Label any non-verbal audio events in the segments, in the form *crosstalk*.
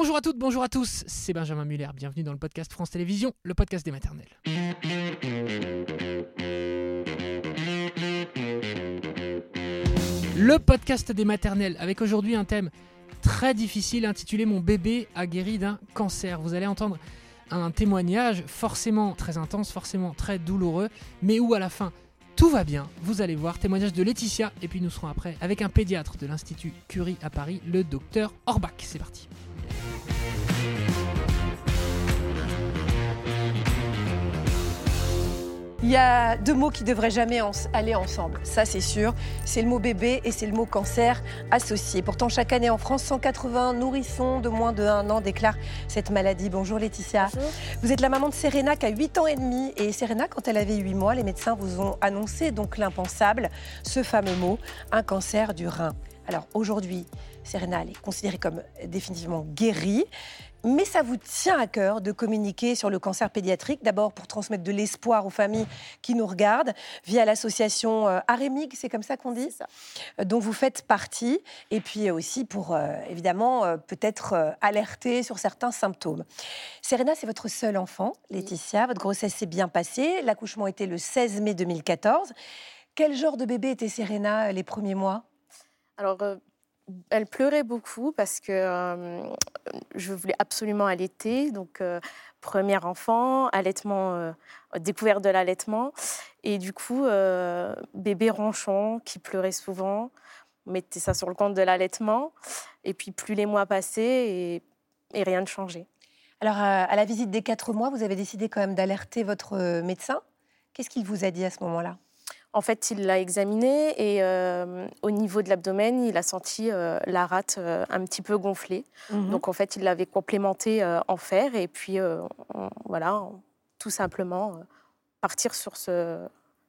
Bonjour à toutes, bonjour à tous, c'est Benjamin Muller, bienvenue dans le podcast France Télévisions, le podcast des maternelles. Le podcast des maternelles, avec aujourd'hui un thème très difficile intitulé Mon bébé a guéri d'un cancer. Vous allez entendre un témoignage forcément très intense, forcément très douloureux, mais où à la fin tout va bien. Vous allez voir, témoignage de Laetitia, et puis nous serons après avec un pédiatre de l'Institut Curie à Paris, le docteur Orbach. C'est parti. Il y a deux mots qui devraient jamais aller ensemble, ça c'est sûr. C'est le mot bébé et c'est le mot cancer associé. Pourtant, chaque année en France, 180 nourrissons de moins de 1 an déclarent cette maladie. Bonjour Laetitia. Bonjour. Vous êtes la maman de Serena qui a 8 ans et demi. Et Serena, quand elle avait 8 mois, les médecins vous ont annoncé donc l'impensable, ce fameux mot, un cancer du rein. Alors aujourd'hui, Serena, elle est considérée comme définitivement guérie. Mais ça vous tient à cœur de communiquer sur le cancer pédiatrique, d'abord pour transmettre de l'espoir aux familles qui nous regardent, via l'association euh, Arémig, c'est comme ça qu'on dit, ça. Euh, dont vous faites partie, et puis aussi pour, euh, évidemment, euh, peut-être euh, alerter sur certains symptômes. Serena, c'est votre seul enfant, Laetitia. Votre grossesse s'est bien passée. L'accouchement était le 16 mai 2014. Quel genre de bébé était Serena euh, les premiers mois? Alors, euh, elle pleurait beaucoup parce que euh, je voulais absolument allaiter. Donc, euh, premier enfant, allaitement, euh, découverte de l'allaitement. Et du coup, bébé ronchon qui pleurait souvent. On mettait ça sur le compte de l'allaitement. Et puis, plus les mois passaient et, et rien ne changeait. Alors, à la visite des quatre mois, vous avez décidé quand même d'alerter votre médecin. Qu'est-ce qu'il vous a dit à ce moment-là? En fait, il l'a examiné et euh, au niveau de l'abdomen, il a senti euh, la rate euh, un petit peu gonflée. Donc, Donc en fait, il l'avait complémenté euh, en fer et puis on- voilà, on- tout simplement partir sur ce,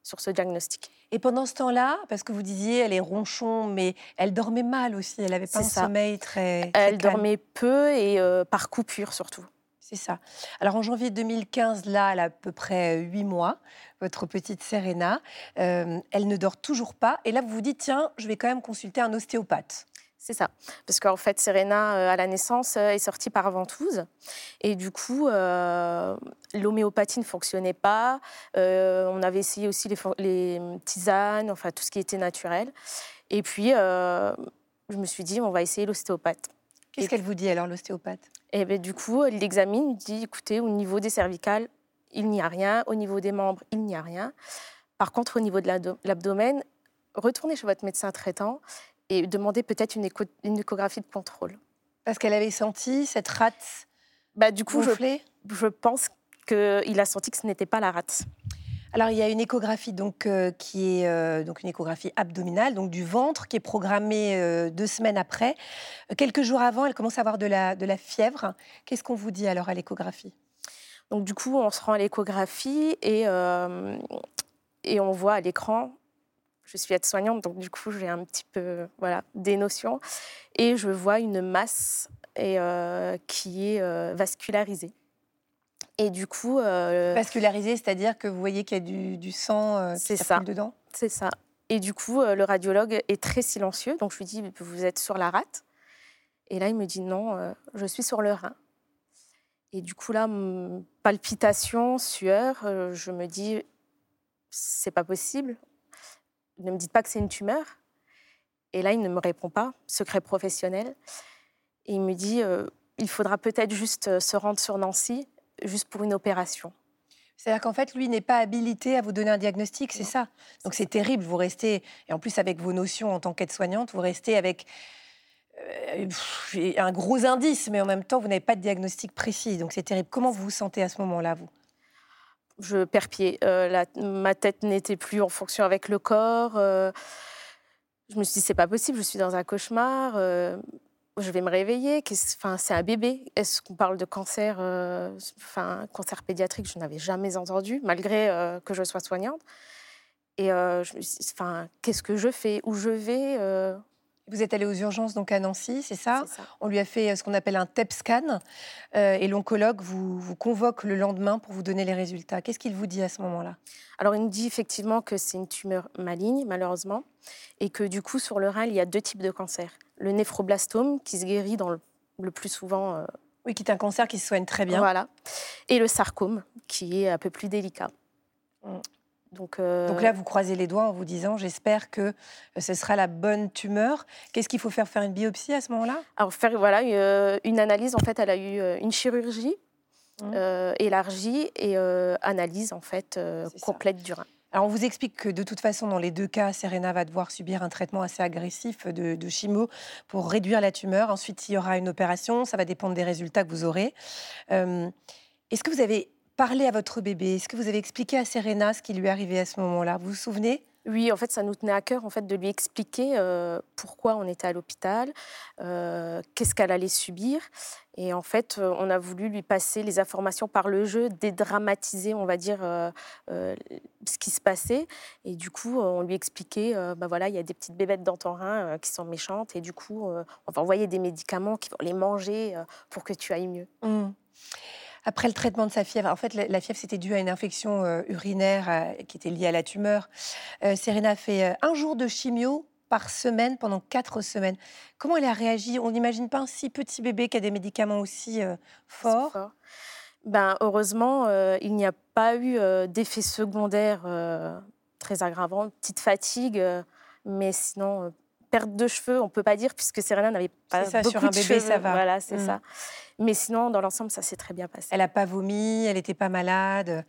sur ce diagnostic. Et pendant ce temps-là, parce que vous disiez, elle est ronchon, mais elle dormait mal aussi. Elle n'avait pas un ça. sommeil très. très Elle calme. dormait peu et par coupure surtout. C'est ça. Alors en janvier 2015, là, elle a à peu près 8 mois, votre petite Serena. Euh, elle ne dort toujours pas. Et là, vous vous dites, tiens, je vais quand même consulter un ostéopathe. C'est ça. Parce qu'en fait, Serena, euh, à la naissance, euh, est sortie par ventouse. Et du coup, euh, l'homéopathie ne fonctionnait pas. Euh, on avait essayé aussi les, tisanes, enfin tout ce qui était naturel. Et puis, euh, je me suis dit, on va essayer l'ostéopathe. Qu'est-ce qu'elle vous dit alors, l'ostéopathe? Et ben, du coup, il l'examine, il dit écoutez, au niveau des cervicales, il n'y a rien. Au niveau des membres, il n'y a rien. Par contre, au niveau de l'abdomen, retournez chez votre médecin traitant et demandez peut-être une, écho- une échographie de contrôle. Parce qu'elle avait senti cette rate Bah, du coup, je pense qu'il a senti que ce n'était pas la rate. Alors, il y a une échographie donc, euh, qui est euh, donc une échographie abdominale, donc du ventre, qui est programmée euh, deux semaines après. Quelques jours avant, elle commence à avoir de la, de la fièvre. Qu'est-ce qu'on vous dit alors à l'échographie? Donc, du coup, on se rend à l'échographie et, et on voit à l'écran. Je suis aide-soignante, donc du coup, j'ai un petit peu voilà, des notions. Et je vois une masse et, qui est vascularisée. Et du coup, euh, Vascularisé, c'est-à-dire que vous voyez qu'il y a du, du sang euh, qui circule dedans c'est ça. Et du coup, euh, le radiologue est très silencieux. Donc, je lui dis Vous êtes sur la rate Et là, il me dit Non, euh, je suis sur le rein. Et du coup, là, palpitation, sueur, je me dis C'est pas possible. Ne me dites pas que c'est une tumeur. Et là, il ne me répond pas, secret professionnel. Et il me dit euh, Il faudra peut-être juste se rendre sur Nancy, juste pour une opération. C'est-à-dire qu'en fait, lui n'est pas habilité à vous donner un diagnostic, c'est ça. Donc c'est terrible, vous restez, et en plus avec vos notions en tant qu'aide-soignante, vous restez avec euh, un gros indice, mais en même temps, vous n'avez pas de diagnostic précis. Donc c'est terrible. Comment vous vous sentez à ce moment-là, vous? Je perds pied. Euh, la- ma tête n'était plus en fonction avec le corps. euh, je me suis dit, c'est pas possible, je suis dans un cauchemar. Je vais me réveiller. Enfin, c'est un bébé. Est-ce qu'on parle de cancer, euh, enfin, cancer pédiatrique Je n'avais jamais entendu, malgré euh, que je sois soignante. Et euh, enfin, qu'est-ce que je fais Où je vais euh, Vous êtes allé aux urgences donc à Nancy, c'est ça. On lui a fait euh, ce qu'on appelle un TEP scan euh, et l'oncologue vous, vous convoque le lendemain pour vous donner les résultats. Qu'est-ce qu'il vous dit à ce moment-là? Alors, il me dit effectivement que c'est une tumeur maligne, malheureusement, et que du coup, sur le rein, il y a deux types de cancers. Le néphroblastome, qui se guérit dans le le plus souvent. euh, Oui, qui est un cancer qui se soigne très bien. Voilà. Et le sarcome, qui est un peu plus délicat. Mm. Donc, euh, Donc là, vous croisez les doigts en vous disant j'espère que euh, ce sera la bonne tumeur. Qu'est-ce qu'il faut faire? Faire une biopsie à ce moment-là? Alors faire voilà euh, une analyse. En fait, elle a eu euh, une chirurgie euh, élargie et euh, analyse en fait euh, ça. complète du rein. Alors, on vous explique que de toute façon, dans les deux cas, Serena va devoir subir un traitement assez agressif de, de chimio pour réduire la tumeur. Ensuite, il y aura une opération. Ça va dépendre des résultats que vous aurez. Euh, Est-ce que vous avez parlé à votre bébé. Est-ce que vous avez expliqué à Serena ce qui lui arrivé à ce moment-là? Vous vous souvenez? Oui, en fait, ça nous tenait à cœur en fait de lui expliquer euh, pourquoi on était à l'hôpital, euh, qu'est-ce qu'elle allait subir, et en fait, euh, on a voulu lui passer les informations par le jeu, dédramatiser, on va dire, euh, ce qui se passait, et du coup, on lui expliquait, bah voilà, il y a des petites bébêtes dans ton rein qui sont méchantes, et du coup, on va envoyer des médicaments qui vont les manger pour que tu ailles mieux. Hmm. Après le traitement de sa fièvre, en fait, la, fièvre, c'était dû à une infection euh, urinaire euh, qui était liée à la tumeur. Euh, Serena fait un jour de chimio par semaine pendant quatre semaines. Comment elle a réagi? On n'imagine pas un si petit bébé qui a des médicaments aussi forts? fort. Ben, heureusement, il n'y a pas eu d'effet secondaire très aggravant, petite fatigue, mais sinon, perte de cheveux, on ne peut pas dire, puisque Serena n'avait pas ça, beaucoup sur un de bébé, cheveux. ça va. Voilà, c'est Mm. ça. Mais sinon, dans l'ensemble, ça s'est très bien passé. Elle n'a pas vomi, elle n'était pas malade.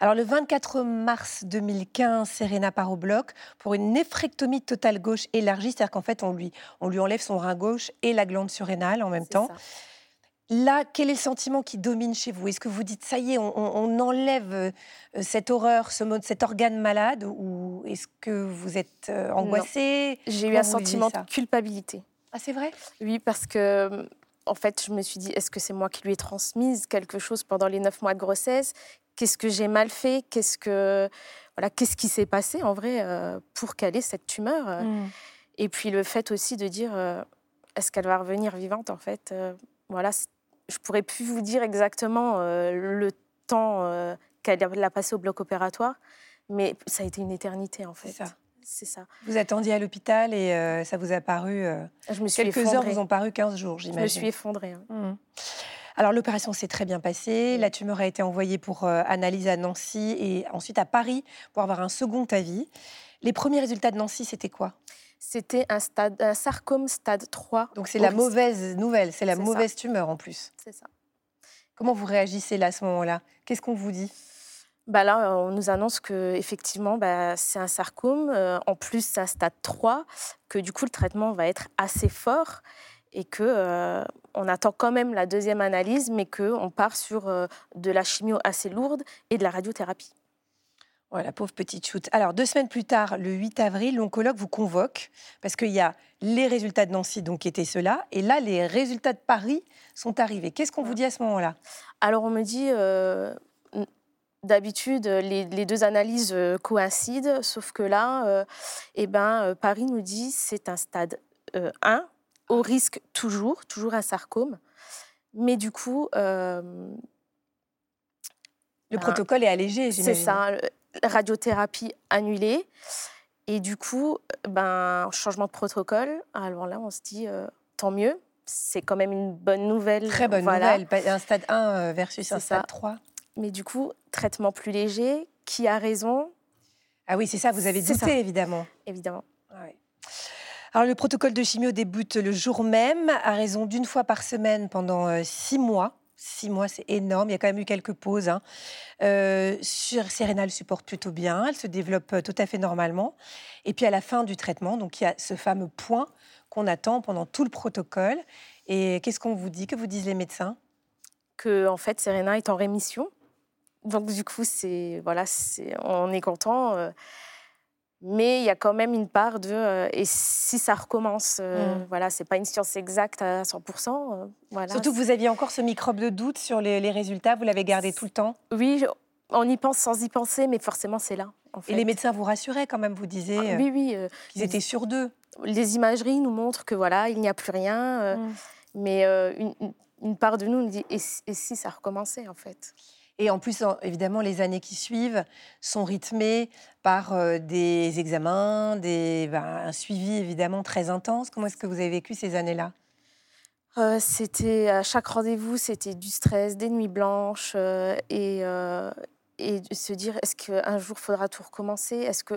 Alors le 24 mars 2015, Serena part au bloc pour une néphrectomie totale gauche élargie, c'est-à-dire qu'en fait on lui, on lui enlève son rein gauche et la glande surrénale en même temps. ça. Là, quel est le sentiment qui domine chez vous? Est-ce que vous dites ça y est, on, enlève euh, cette horreur, ce mode, cet organe malade, ou est-ce que vous êtes euh, angoissé? J'ai eu un sentiment de culpabilité. Ah, c'est vrai? Oui, parce que, en fait, je me suis dit, est-ce que c'est moi qui lui ai transmise quelque chose pendant les neuf mois de grossesse? Qu'est-ce que j'ai mal fait? Qu'est-ce que voilà, qu'est-ce qui s'est passé en vrai euh, pour qu'elle ait cette tumeur euh, Mm. Et puis le fait aussi de dire, est-ce qu'elle va revenir vivante En fait, voilà, je pourrais plus vous dire exactement euh, le temps euh, qu'elle a passé au bloc opératoire, mais ça a été une éternité en fait. C'est ça. Vous attendiez à l'hôpital et euh, ça vous a paru... euh, Je me suis quelques heures vous ont paru 15 jours, Je j'imagine. me suis effondrée. hein. Mhm. Alors l'opération s'est très bien passée. La tumeur a été envoyée pour analyse à Nancy et ensuite à Paris pour avoir un second avis. Les premiers résultats de Nancy, c'était quoi? C'était un, stade, un sarcome stade 3. Donc c'est la risque. mauvaise nouvelle, c'est la ça. mauvaise tumeur en plus. C'est ça. Comment vous réagissez là à ce moment-là? Qu'est-ce qu'on vous dit? Bah là, on nous annonce que effectivement, bah, c'est un sarcome. Euh, en plus, c'est un stade 3, que du coup, le traitement va être assez fort et que euh, on attend quand même la deuxième analyse, mais que on part sur euh, de la chimio assez lourde et de la radiothérapie. Ouais, la pauvre petite shoot. Alors, deux semaines plus tard, le 8 avril, l'oncologue vous convoque parce qu'il y a les résultats de Nancy, donc qui étaient ceux-là, et là, les résultats de Paris sont arrivés. Qu'est-ce qu'on vous dit à ce moment-là? Alors on me dit, euh, d'habitude, les, les deux analyses euh, coïncident, sauf que là, euh, eh ben, euh, Paris nous dit c'est un stade euh, 1, au risque toujours, toujours un sarcome. Mais du coup, Le Ben, protocole est allégé, c'est j'imagine. ça, euh, radiothérapie annulée. Et du coup, ben, changement de protocole. Alors là, on se dit, euh, tant mieux, c'est quand même une bonne nouvelle. Très bonne Voilà. nouvelle. Un stade 1 euh, versus un ça. stade 3. Mais du coup, traitement plus léger. Qui a raison? Ah oui, c'est ça, vous avez douté, ça. évidemment. Évidemment. Ouais. Alors, le protocole de chimio débute le jour même, à raison d'une fois par semaine pendant euh, six mois. Six mois, c'est énorme. Il y a quand même eu quelques pauses. hein. Euh, sur Serena, elle supporte plutôt bien. Elle se développe euh, tout à fait normalement. Et puis, à la fin du traitement, donc il y a ce fameux point qu'on attend pendant tout le protocole. Et qu'est-ce qu'on vous dit? Que vous disent les médecins? Que en fait Serena est en rémission. Donc du coup, c'est voilà, on est content. euh, mais il y a quand même une part de euh, et si ça recommence, euh, Mm. voilà, c'est pas une science exacte à 100%. euh, voilà. Surtout que vous aviez encore ce microbe de doute sur les, les résultats. Vous l'avez gardé tout le temps. oui, on y pense sans y penser, mais forcément c'est là. En fait. Et les médecins vous rassuraient quand même. Vous disiez Ah, oui, oui. euh, qu'ils étaient sur deux. les imageries nous montrent que voilà, il n'y a plus rien. Mm. Mais une, part de nous nous dit et, et si ça recommençait en fait? Et en plus, en- évidemment, les années qui suivent sont rythmées par euh, des examens, des, ben, un suivi évidemment très intense. Comment est-ce que vous avez vécu ces années-là? Euh, c'était à chaque rendez-vous, c'était du stress, des nuits blanches et, et se dire est-ce qu'un jour faudra tout recommencer? Est-ce que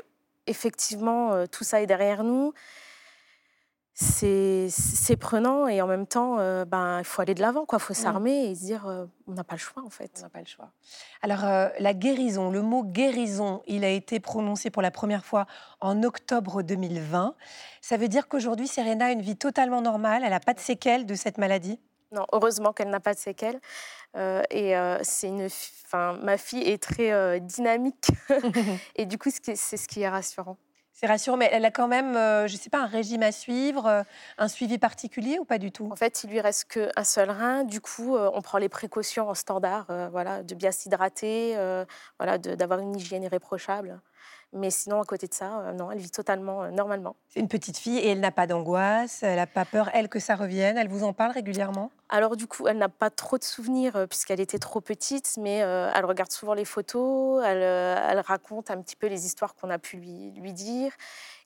effectivement tout ça est derrière nous? C'est prenant et en même temps, euh, ben, il faut aller de l'avant, il faut mmh. s'armer et se dire euh, on n'a pas le choix en fait. On n'a pas le choix. Alors, euh, la guérison, le mot guérison, il a été prononcé pour la première fois en octobre 2020. Ça veut dire qu'aujourd'hui, Serena a une vie totalement normale, elle n'a pas de séquelles de cette maladie? Non, heureusement qu'elle n'a pas de séquelles. et c'est une, ma fille est très dynamique *laughs* et du coup, c'est ce qui est rassurant. C'est rassurant, mais elle a quand même, euh, je ne sais pas, un régime à suivre, euh, un suivi particulier ou pas du tout? En fait, il lui reste qu'un seul rein. Du coup, euh, on prend les précautions en standard, voilà, de bien s'hydrater, voilà, d'avoir une hygiène irréprochable. Mais sinon, à côté de ça, euh, non, elle vit totalement euh, normalement. C'est une petite fille et elle n'a pas d'angoisse, elle n'a pas peur, elle, que ça revienne. Elle vous en parle régulièrement? Alors, du coup, elle n'a pas trop de souvenirs euh, puisqu'elle était trop petite, mais elle regarde souvent les photos, elle, elle, raconte un petit peu les histoires qu'on a pu lui, lui dire.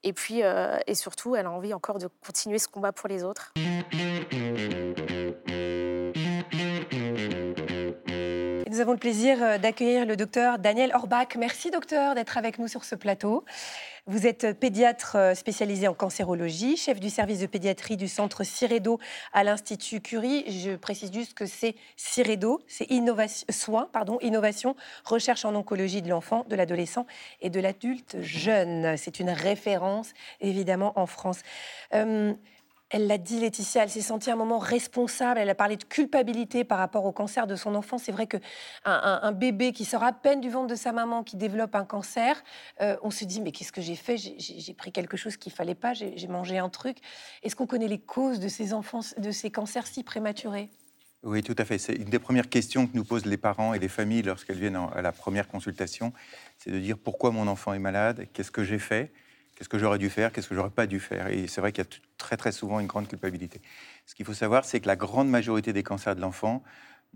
Et puis, et surtout, elle a envie encore de continuer ce combat pour les autres. Nous avons le plaisir euh, d'accueillir le docteur Daniel Orbach. Merci docteur d'être avec nous sur ce plateau. Vous êtes pédiatre euh, spécialisé en cancérologie, chef du service de pédiatrie du centre Ciredo à l'Institut Curie. Je précise juste que c'est Ciredo, c'est soins, pardon, innovation, recherche en oncologie de l'enfant, de l'adolescent et de l'adulte jeune. C'est une référence évidemment en France. Euh, elle l'a dit, Laetitia, elle s'est sentie un moment responsable. Elle a parlé de culpabilité par rapport au cancer de son enfant. C'est vrai que un, bébé qui sort à peine du ventre de sa maman, qui développe un cancer, euh, on se dit mais qu'est-ce que j'ai fait? J'ai pris quelque chose qu'il fallait pas. J'ai mangé un truc. Est-ce qu'on connaît les causes de ces enfants, de ces cancers si prématurés? Oui, tout à fait. C'est une des premières questions que nous posent les parents et les familles lorsqu'elles viennent à la première consultation. C'est de dire pourquoi mon enfant est malade, qu'est-ce que j'ai fait? Qu'est-ce que j'aurais dû faire Qu'est-ce que j'aurais pas dû faire? Et c'est vrai qu'il y a très très souvent une grande culpabilité. Ce qu'il faut savoir, c'est que la grande majorité des cancers de l'enfant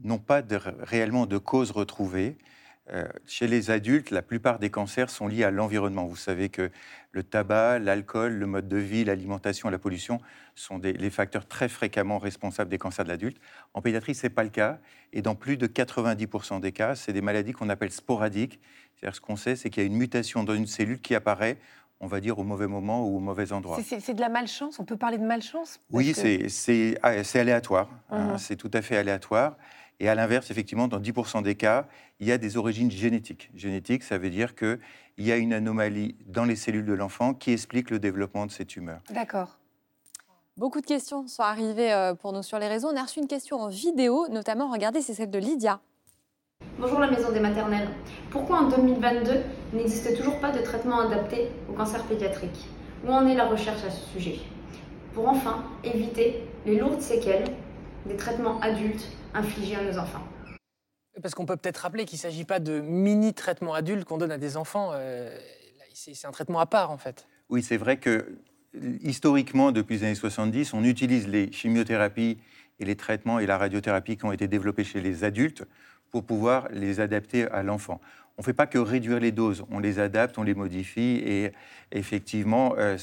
n'ont pas réellement de cause retrouvée. Euh, chez les adultes, la plupart des cancers sont liés à l'environnement. Vous savez que le tabac, l'alcool, le mode de vie, l'alimentation, la pollution sont les facteurs très fréquemment responsables des cancers de l'adulte. En pédiatrie, ce n'est pas le cas. Et dans plus de 90% des cas, c'est des maladies qu'on appelle sporadiques. C'est-à-dire ce qu'on sait, c'est qu'il y a une mutation dans une cellule qui apparaît on va dire, au mauvais moment ou au mauvais endroit. C'est de la malchance? On peut parler de malchance? Oui, ah, c'est aléatoire. Hein, uh-huh. c'est tout à fait aléatoire. Et à l'inverse, effectivement, dans 10% des cas, il y a des origines génétiques. Génétique, ça veut dire qu'il y a une anomalie dans les cellules de l'enfant qui explique le développement de ces tumeurs. D'accord. Beaucoup de questions sont arrivées euh, pour nous sur les réseaux. On a reçu une question en vidéo, notamment, regardez, c'est celle de Lydia. Bonjour la maison des maternelles. Pourquoi en 2022 n'existe toujours pas de traitement adapté au cancer pédiatrique? Où en est la recherche à ce sujet? Pour enfin éviter les lourdes séquelles des traitements adultes infligés à nos enfants. Parce qu'on peut peut-être rappeler qu'il ne s'agit pas de mini-traitements adultes qu'on donne à des enfants. Euh, c'est un traitement à part en fait. Oui, c'est vrai que historiquement, depuis les années 70, on utilise les chimiothérapies et les traitements et la radiothérapie qui ont été développés chez les adultes pour pouvoir les adapter à l'enfant. On ne fait pas que réduire les doses, on les adapte, on les modifie et effectivement, euh,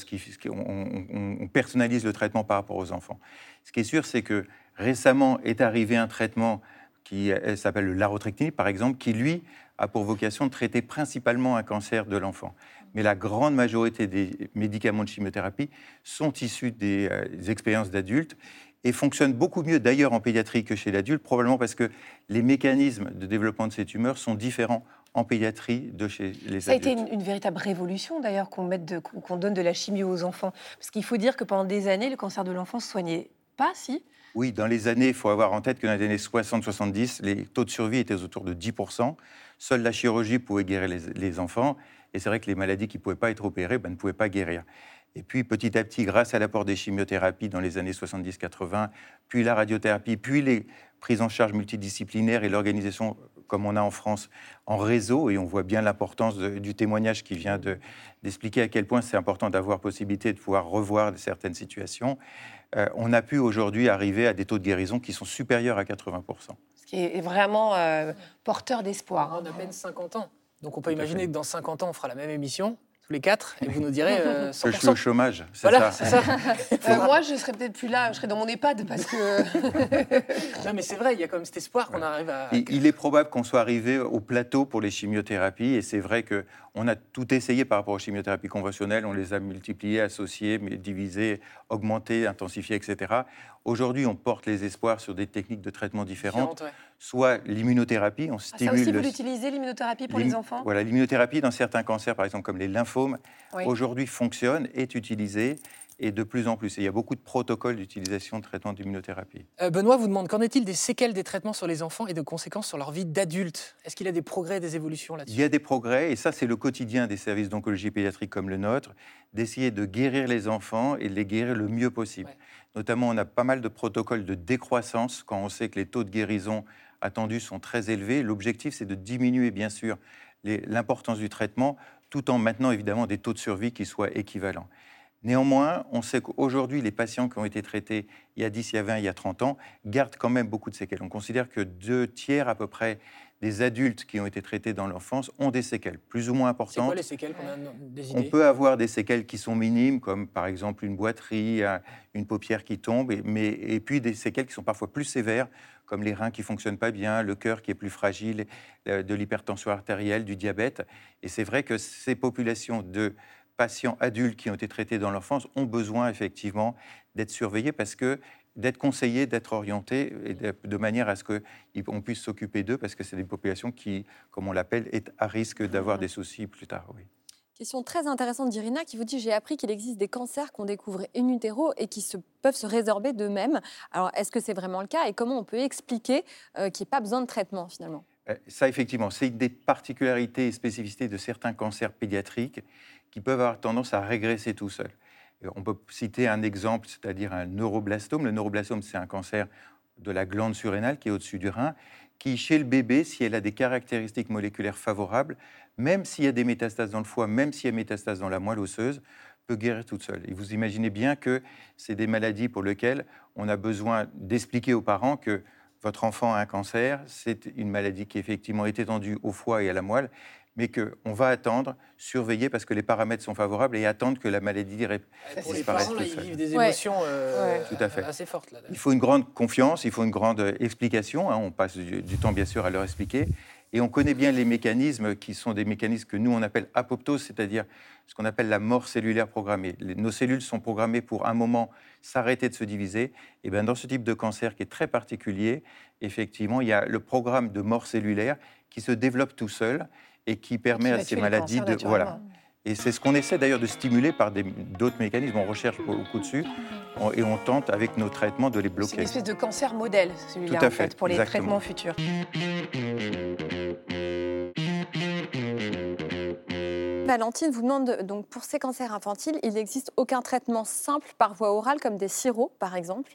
on, personnalise le traitement par rapport aux enfants. Ce qui est sûr, c'est que récemment est arrivé un traitement qui s'appelle le larotrectinib, par exemple, qui lui a pour vocation de traiter principalement un cancer de l'enfant. Mais la grande majorité des médicaments de chimiothérapie sont issus des euh, expériences d'adultes et fonctionne beaucoup mieux d'ailleurs en pédiatrie que chez l'adulte, probablement parce que les mécanismes de développement de ces tumeurs sont différents en pédiatrie de chez les adultes. Ça a été une, véritable révolution d'ailleurs qu'on qu'on donne de la chimio aux enfants. Parce qu'il faut dire que pendant des années, le cancer de l'enfant ne se soignait pas, si Oui, dans les années, il faut avoir en tête que dans les années 60-70, les taux de survie étaient autour de 10%. Seule la chirurgie pouvait guérir les, enfants. Et c'est vrai que les maladies qui ne pouvaient pas être opérées ben, ne pouvaient pas guérir. Et puis petit à petit, grâce à l'apport des chimiothérapies dans les années 70-80, puis la radiothérapie, puis les prises en charge multidisciplinaires et l'organisation comme on a en France en réseau, et on voit bien l'importance du témoignage qui vient d'expliquer à quel point c'est important d'avoir possibilité de pouvoir revoir certaines situations, euh, on a pu aujourd'hui arriver à des taux de guérison qui sont supérieurs à 80%. Ce qui est vraiment euh, porteur d'espoir. On a à peine 50 ans. Donc on peut imaginer que dans 50 ans, on fera la même émission tous les quatre, et vous nous direz euh, 100%. Que je suis au chômage, c'est Voilà, ça. Euh, *laughs* moi, je serais peut-être plus là, je serais dans mon EHPAD parce que. *laughs* Non, mais c'est vrai, il y a quand même cet espoir qu'on arrive à. Il, il est probable qu'on soit arrivé au plateau pour les chimiothérapies et c'est vrai que on a tout essayé par rapport aux chimiothérapies conventionnelles, on les a multipliées, associées, mais divisées, augmentées, intensifiées, etc. Aujourd'hui, on porte les espoirs sur des techniques de traitement différentes, ouais. Soit l'immunothérapie, on Ah, ça stimule aussi, vous le- l'utilisez, l'immunothérapie pour les enfants? Voilà, l'immunothérapie dans certains cancers, par exemple comme les lymphomes, Oui. aujourd'hui fonctionne, est utilisée et de plus en plus. Et il y a beaucoup de protocoles d'utilisation de traitement d'immunothérapie. Euh, Benoît vous demande qu'en est-il des séquelles des traitements sur les enfants et de conséquences sur leur vie d'adulte? Est-ce qu'il y a des progrès, des évolutions Il là-dessus y a des progrès, et ça c'est le quotidien des services d'oncologie pédiatrique comme le nôtre, d'essayer de guérir les enfants et de les guérir le mieux possible. Ouais. Notamment, on a pas mal de protocoles de décroissance quand on sait que les taux de guérison attendus sont très élevés. L'objectif, c'est de diminuer, bien sûr, l'importance du traitement, tout en maintenant évidemment des taux de survie qui soient équivalents. Néanmoins, on sait qu'aujourd'hui, les patients qui ont été traités il y a 10, il y a 20, il y a 30 ans, gardent quand même beaucoup de séquelles. On considère que deux tiers à peu près des adultes qui ont été traités dans l'enfance ont des séquelles, plus ou moins C'est importantes. quoi les séquelles qu'on a des On peut avoir des séquelles qui sont minimes, comme par exemple une boiterie, un- une paupière qui tombe, et, mais, et puis des séquelles qui sont parfois plus sévères, comme les reins qui fonctionnent pas bien, le cœur qui est plus fragile, euh, de l'hypertension artérielle, du diabète. Et c'est vrai que ces populations de patients adultes qui ont été traités dans l'enfance ont besoin effectivement d'être surveillés parce que d'être conseillés, d'être orientés, et de, de manière à ce qu'on puisse s'occuper d'eux, parce que c'est des populations qui, comme on l'appelle, est à risque d'avoir des soucis plus tard. Oui. Question très intéressante d'Irina qui vous dit J'ai appris qu'il existe des cancers qu'on découvre in utero et qui se, peuvent se résorber d'eux-mêmes. Alors, est-ce que c'est vraiment le cas et comment on peut expliquer euh, qu'il n'y ait pas besoin de traitement finalement? Euh, Ça, effectivement, c'est une des particularités et spécificités de certains cancers pédiatriques qui peuvent avoir tendance à régresser tout seuls. Et On peut citer un exemple, c'est-à-dire un neuroblastome. Le neuroblastome, c'est un cancer de la glande surrénale qui est au-dessus du rein, qui, chez le bébé, si elle a des caractéristiques moléculaires favorables, même s'il y a des métastases dans le foie, même s'il y a métastases dans la moelle osseuse, peut guérir toute seule. Et vous imaginez bien que c'est des maladies pour lesquelles on a besoin d'expliquer aux parents que votre enfant a un cancer, c'est une maladie qui effectivement est étendue au foie et à la moelle, mais qu'on va attendre, surveiller parce que les paramètres sont favorables et attendre que la maladie ré- Pour les disparaisse parents, là, ils vivent des Ouais. émotions euh, Ouais. Tout à fait. assez fortes. Là, Il faut une grande confiance, il faut une grande euh, explication. hein, on passe du, du temps, bien sûr, à leur expliquer. Et on connaît bien les mécanismes qui sont des mécanismes que nous, on appelle apoptose, c'est-à-dire ce qu'on appelle la mort cellulaire programmée. Les- nos cellules sont programmées pour un moment s'arrêter de se diviser. Et bien, dans ce type de cancer qui est très particulier, effectivement, il y a le programme de mort cellulaire qui se développe tout seul et qui permet à ces maladies de... Voilà. Et c'est ce qu'on essaie d'ailleurs de stimuler par d'autres mécanismes. On recherche beaucoup dessus on- et on tente avec nos traitements de les C'est une bloquer. espèce de cancer modèle, celui-là, Tout à en fait, fait, pour les exactement. traitements futurs. Valentine vous demande donc pour ces cancers infantiles, il n'existe aucun traitement simple par voie orale comme des sirops par exemple?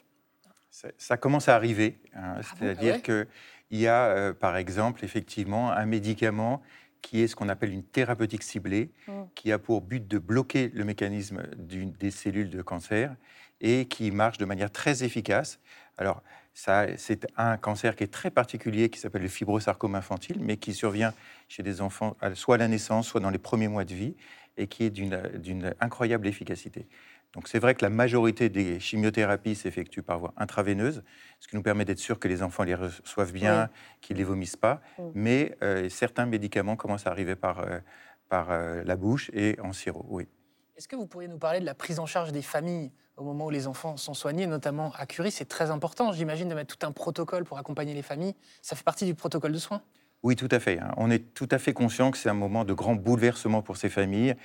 Ça, ça commence à arriver. hein, bon C'est-à-dire Ah ouais qu'il y a, euh, par exemple, effectivement, un médicament qui est ce qu'on appelle une thérapeutique ciblée, Mm. qui a pour but de bloquer le mécanisme des cellules de cancer et qui marche de manière très efficace. Alors, c'est un cancer qui est très particulier, qui s'appelle le fibrosarcome infantile, mais qui survient chez des enfants soit à la naissance, soit dans les premiers mois de vie, et qui est d'une incroyable efficacité. Donc c'est vrai que la majorité des chimiothérapies s'effectuent par voie intraveineuse, ce qui nous permet d'être sûr que les enfants les reçoivent bien, qu'ils ne les vomissent pas. Mais euh, certains médicaments commencent à arriver par, euh, par euh, la bouche et en sirop, oui. Est-ce que vous pourriez nous parler de la prise en charge des familles au moment où les enfants sont soignés, notamment à Curie? C'est très important, j'imagine, de mettre tout un protocole pour accompagner les familles. Ça fait partie du protocole de soins? Oui, tout à fait. hein. On est tout à fait conscient que c'est un moment de grand bouleversement pour ces familles,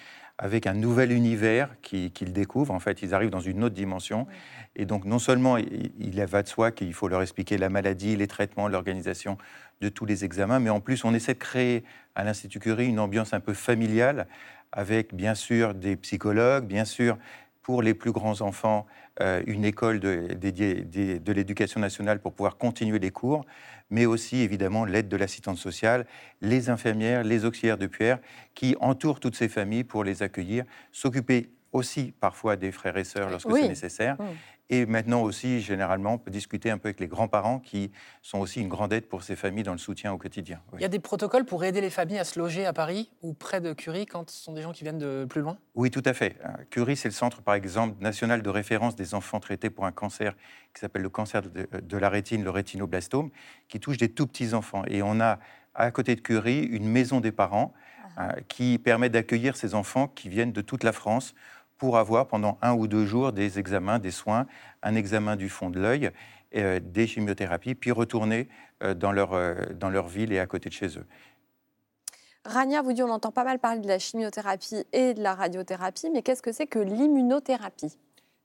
avec un nouvel univers qui- qu'ils découvrent. En fait, ils arrivent dans une autre dimension. Et donc, non seulement il, il va de soi qu'il faut leur expliquer la maladie, les traitements, l'organisation de tous les examens, mais en plus, on essaie de créer à l'Institut Curie une ambiance un peu familiale, avec bien sûr des psychologues, bien sûr pour les plus grands enfants, euh, une école de- dédiée de l'éducation nationale pour pouvoir continuer les cours, mais aussi évidemment l'aide de l'assistante sociale, les infirmières, les auxiliaires de Pierre, qui entourent toutes ces familles pour les accueillir, s'occuper aussi parfois des frères et sœurs lorsque Oui. c'est nécessaire. Mm. Et maintenant aussi, généralement, on peut discuter un peu avec les grands-parents qui sont aussi une grande aide pour ces familles dans le soutien au quotidien. Oui. Il y a des protocoles pour aider les familles à se loger à Paris ou près de Curie quand ce sont des gens qui viennent de plus loin? Oui, tout à fait. Euh, Curie, c'est le centre, par exemple, national de référence des enfants traités pour un cancer qui s'appelle le cancer de, de la rétine, le rétinoblastome, qui touche des tout petits enfants. Et on a à côté de Curie une maison des parents euh, qui permet d'accueillir ces enfants qui viennent de toute la France pour avoir pendant un ou deux jours des examens, des soins, un examen du fond de l'œil, euh, des chimiothérapies, puis retourner euh, dans, leur, euh, dans leur ville et à côté de chez eux. Rania vous dit on entend pas mal parler de la chimiothérapie et de la radiothérapie, mais qu'est-ce que c'est que l'immunothérapie?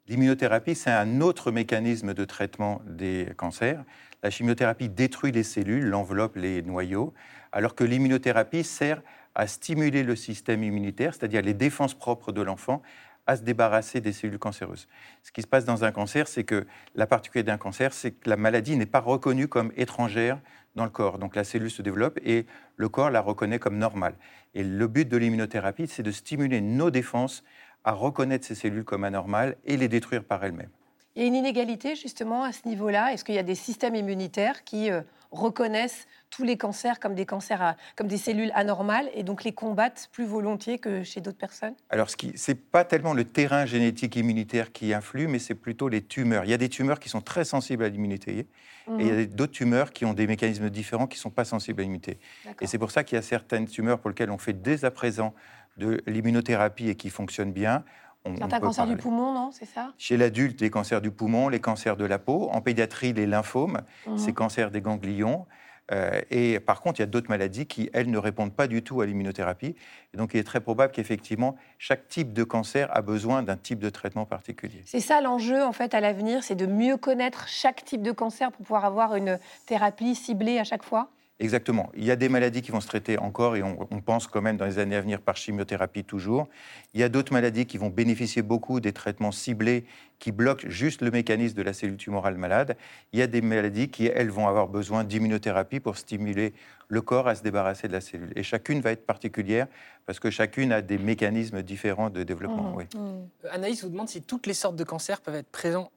L'immunothérapie, c'est un autre mécanisme de traitement des cancers. La chimiothérapie détruit les cellules, l'enveloppe, les noyaux, alors que l'immunothérapie sert à stimuler le système immunitaire, c'est-à-dire les défenses propres de l'enfant, à se débarrasser des cellules cancéreuses. Ce qui se passe dans un cancer, c'est que la particularité d'un cancer, c'est que la maladie n'est pas reconnue comme étrangère dans le corps. Donc la cellule se développe et le corps la reconnaît comme normale. Et le but de l'immunothérapie, c'est de stimuler nos défenses à reconnaître ces cellules comme anormales et les détruire par elles-mêmes. Il y a une inégalité justement à ce niveau-là. Est-ce qu'il y a des systèmes immunitaires qui euh, reconnaissent tous les cancers comme des cancers, à- comme des cellules anormales et donc les combattent plus volontiers que chez d'autres personnes? Alors, ce n'est pas tellement le terrain génétique immunitaire qui influe, mais c'est plutôt les tumeurs. Il y a des tumeurs qui sont très sensibles à l'immunité, et il y a d'autres tumeurs qui ont des mécanismes différents qui ne sont pas sensibles à l'immunité. Et c'est pour ça qu'il y a certaines tumeurs pour lesquelles on fait dès à présent de l'immunothérapie et qui fonctionnent bien. On- Certains cancers du poumon, non C'est ça? Chez l'adulte, les cancers du poumon, les cancers de la peau. En pédiatrie, les lymphomes, Mhm. ces cancers des ganglions. Euh, et par contre, il y a d'autres maladies qui, elles, ne répondent pas du tout à l'immunothérapie. Et donc, il est très probable qu'effectivement, chaque type de cancer a besoin d'un type de traitement particulier. C'est ça l'enjeu en fait à l'avenir, c'est de mieux connaître chaque type de cancer pour pouvoir avoir une thérapie ciblée à chaque fois? Exactement. Il y a des maladies qui vont se traiter encore et on, on pense quand même dans les années à venir par chimiothérapie toujours. Il y a d'autres maladies qui vont bénéficier beaucoup des traitements ciblés qui bloquent juste le mécanisme de la cellule tumorale malade. Il y a des maladies qui, elles, vont avoir besoin d'immunothérapie pour stimuler le corps à se débarrasser de la cellule. Et chacune va être particulière parce que chacune a des mécanismes différents de développement. Mhm. oui. Euh, Anaïs vous demande si toutes les sortes de cancers peuvent être présentes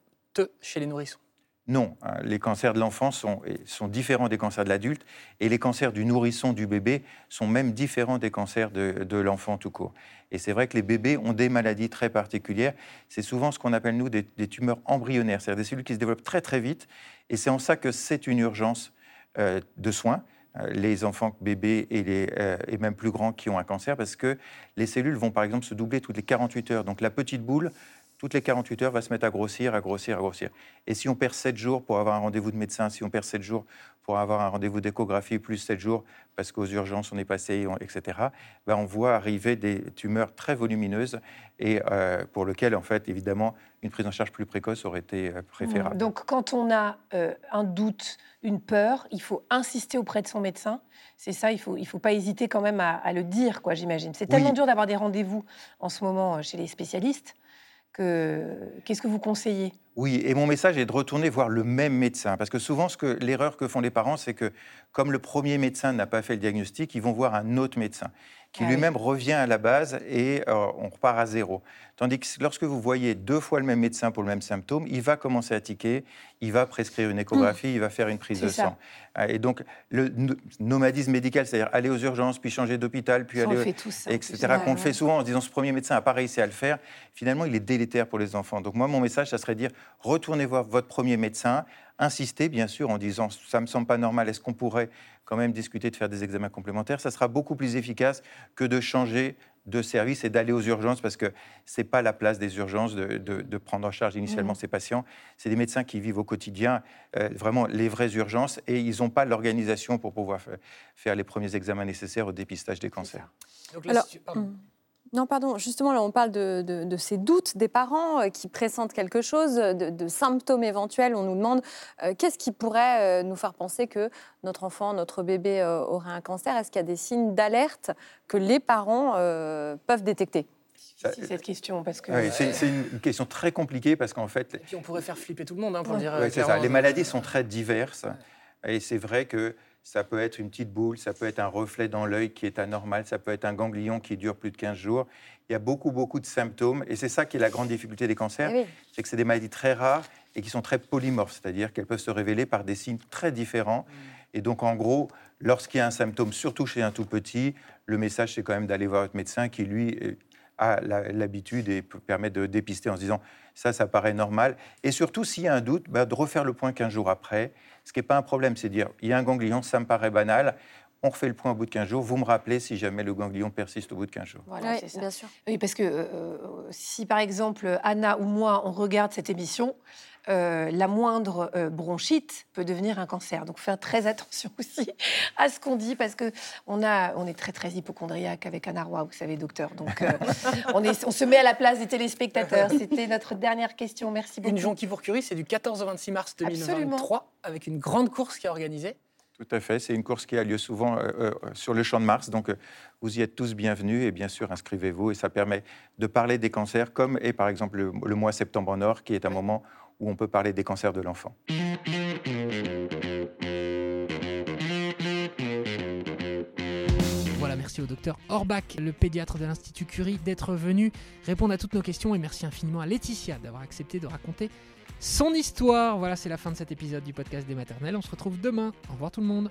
chez les nourrissons. Non, hein, les cancers de l'enfant sont, sont différents des cancers de l'adulte et les cancers du nourrisson, du bébé, sont même différents des cancers de, l'enfant tout court. Et c'est vrai que les bébés ont des maladies très particulières. C'est souvent ce qu'on appelle, nous, des, des tumeurs embryonnaires, c'est-à-dire des cellules qui se développent très très vite. Et c'est en ça que c'est une urgence euh, de soins. euh, Les enfants bébés et, les, euh, et même plus grands qui ont un cancer, parce que les cellules vont par exemple se doubler toutes les 48 heures. Donc la petite boule, toutes les 48 heures, va se mettre à grossir, à grossir, à grossir. Et si on perd 7 jours pour avoir un rendez-vous de médecin, si on perd 7 jours pour avoir un rendez-vous d'échographie, plus 7 jours parce qu'aux urgences on est passé, etc., ben on voit arriver des tumeurs très volumineuses et euh, pour lesquelles, en fait, évidemment, une prise en charge plus précoce aurait été euh, préférable. Donc quand on a euh, un doute, une peur, il faut insister auprès de son médecin. C'est ça, il faut, il faut pas hésiter quand même à, à le dire, quoi, j'imagine. C'est tellement Oui. dur d'avoir des rendez-vous en ce moment chez les spécialistes que qu'est-ce que vous conseillez? Oui, et mon message est de retourner voir le même médecin. Parce que souvent, ce que, l'erreur que font les parents, c'est que comme le premier médecin n'a pas fait le diagnostic, ils vont voir un autre médecin qui Ah oui. lui-même revient à la base et euh, on repart à zéro. Tandis que lorsque vous voyez deux fois le même médecin pour le même symptôme, il va commencer à tiquer, il va prescrire une échographie, il va faire une prise de ça. sang. Euh, Et donc, le no- nomadisme médical, c'est-à-dire aller aux urgences, puis changer d'hôpital, puis on aller fait hein. etc., qu'on le fait souvent en se disant ce premier médecin n'a pas réussi à le faire, finalement, il est délétère pour les enfants. Donc moi, mon message, ça serait de dire, retournez voir votre premier médecin, insistez, bien sûr, en disant, ça me semble pas normal, est-ce qu'on pourrait quand même discuter de faire des examens complémentaires? Ça sera beaucoup plus efficace que de changer de service et d'aller aux urgences, parce que c'est pas la place des urgences de, de- de prendre en charge initialement ces patients. C'est des médecins qui vivent au quotidien euh, vraiment les vraies urgences, et ils n'ont pas l'organisation pour pouvoir fa- faire les premiers examens nécessaires au dépistage des cancers. Donc là, Alors, si tu- pardon. Non, pardon, justement, là, on parle de, de- de ces doutes des parents euh, qui pressentent quelque chose, de, de symptômes éventuels. On nous demande euh, qu'est-ce qui pourrait euh, nous faire penser que notre enfant, notre bébé euh, aurait un cancer? Est-ce qu'il y a des signes d'alerte que les parents euh, peuvent détecter? Si, cette question, parce que Oui, c'est c'est une question très compliquée parce qu'en fait, Et puis on pourrait faire flipper tout le monde hein, pour Ouais. dire. euh, Ouais, c'est ça. Les maladies sont très diverses. Et c'est vrai que ça peut être une petite boule, ça peut être un reflet dans l'œil qui est anormal, ça peut être un ganglion qui dure plus de 15 jours. Il y a beaucoup, beaucoup de symptômes. Et c'est ça qui est la grande difficulté des cancers, Eh oui. c'est que c'est des maladies très rares et qui sont très polymorphes, c'est-à-dire qu'elles peuvent se révéler par des signes très différents. Et donc, en gros, lorsqu'il y a un symptôme, surtout chez un tout petit, le message, c'est quand même d'aller voir votre médecin qui, lui, a l'habitude et peut permettre de dépister en se disant ça, ça paraît normal. Et surtout, s'il y a un doute, bah, de refaire le point 15 jours après. Ce qui n'est pas un problème, c'est dire il y a un ganglion, ça me paraît banal. On refait le point au bout de 15 jours. Vous me rappelez si jamais le ganglion persiste au bout de 15 jours. Voilà, Oui, ça. bien sûr. Oui, parce que euh, si par exemple Anna ou moi on regarde cette émission, euh, la moindre euh, bronchite peut devenir un cancer. Donc faire très attention *laughs* aussi à ce qu'on dit parce que on a, on est très très hypochondriaque avec Anna Roy, vous savez docteur. Donc euh, *laughs* on, est, on se met à la place des téléspectateurs. C'était notre dernière question. Merci beaucoup. Une jonquière c'est du 14 au 26 mars 2023 Absolument. avec une grande course qui est organisée. Tout à fait. C'est une course qui a lieu souvent euh, euh, sur le champ de Mars. Donc, euh, vous y êtes tous bienvenus et bien sûr, inscrivez-vous. Et ça permet de parler des cancers, comme est par exemple le, le mois septembre en or, qui est un moment où on peut parler des cancers de l'enfant. Voilà, merci au docteur Orbach, le pédiatre de l'Institut Curie, d'être venu répondre à toutes nos questions et merci infiniment à Laetitia d'avoir accepté de raconter son histoire. Voilà, c'est la fin de cet épisode du podcast des maternelles. On se retrouve demain. Au revoir tout le monde.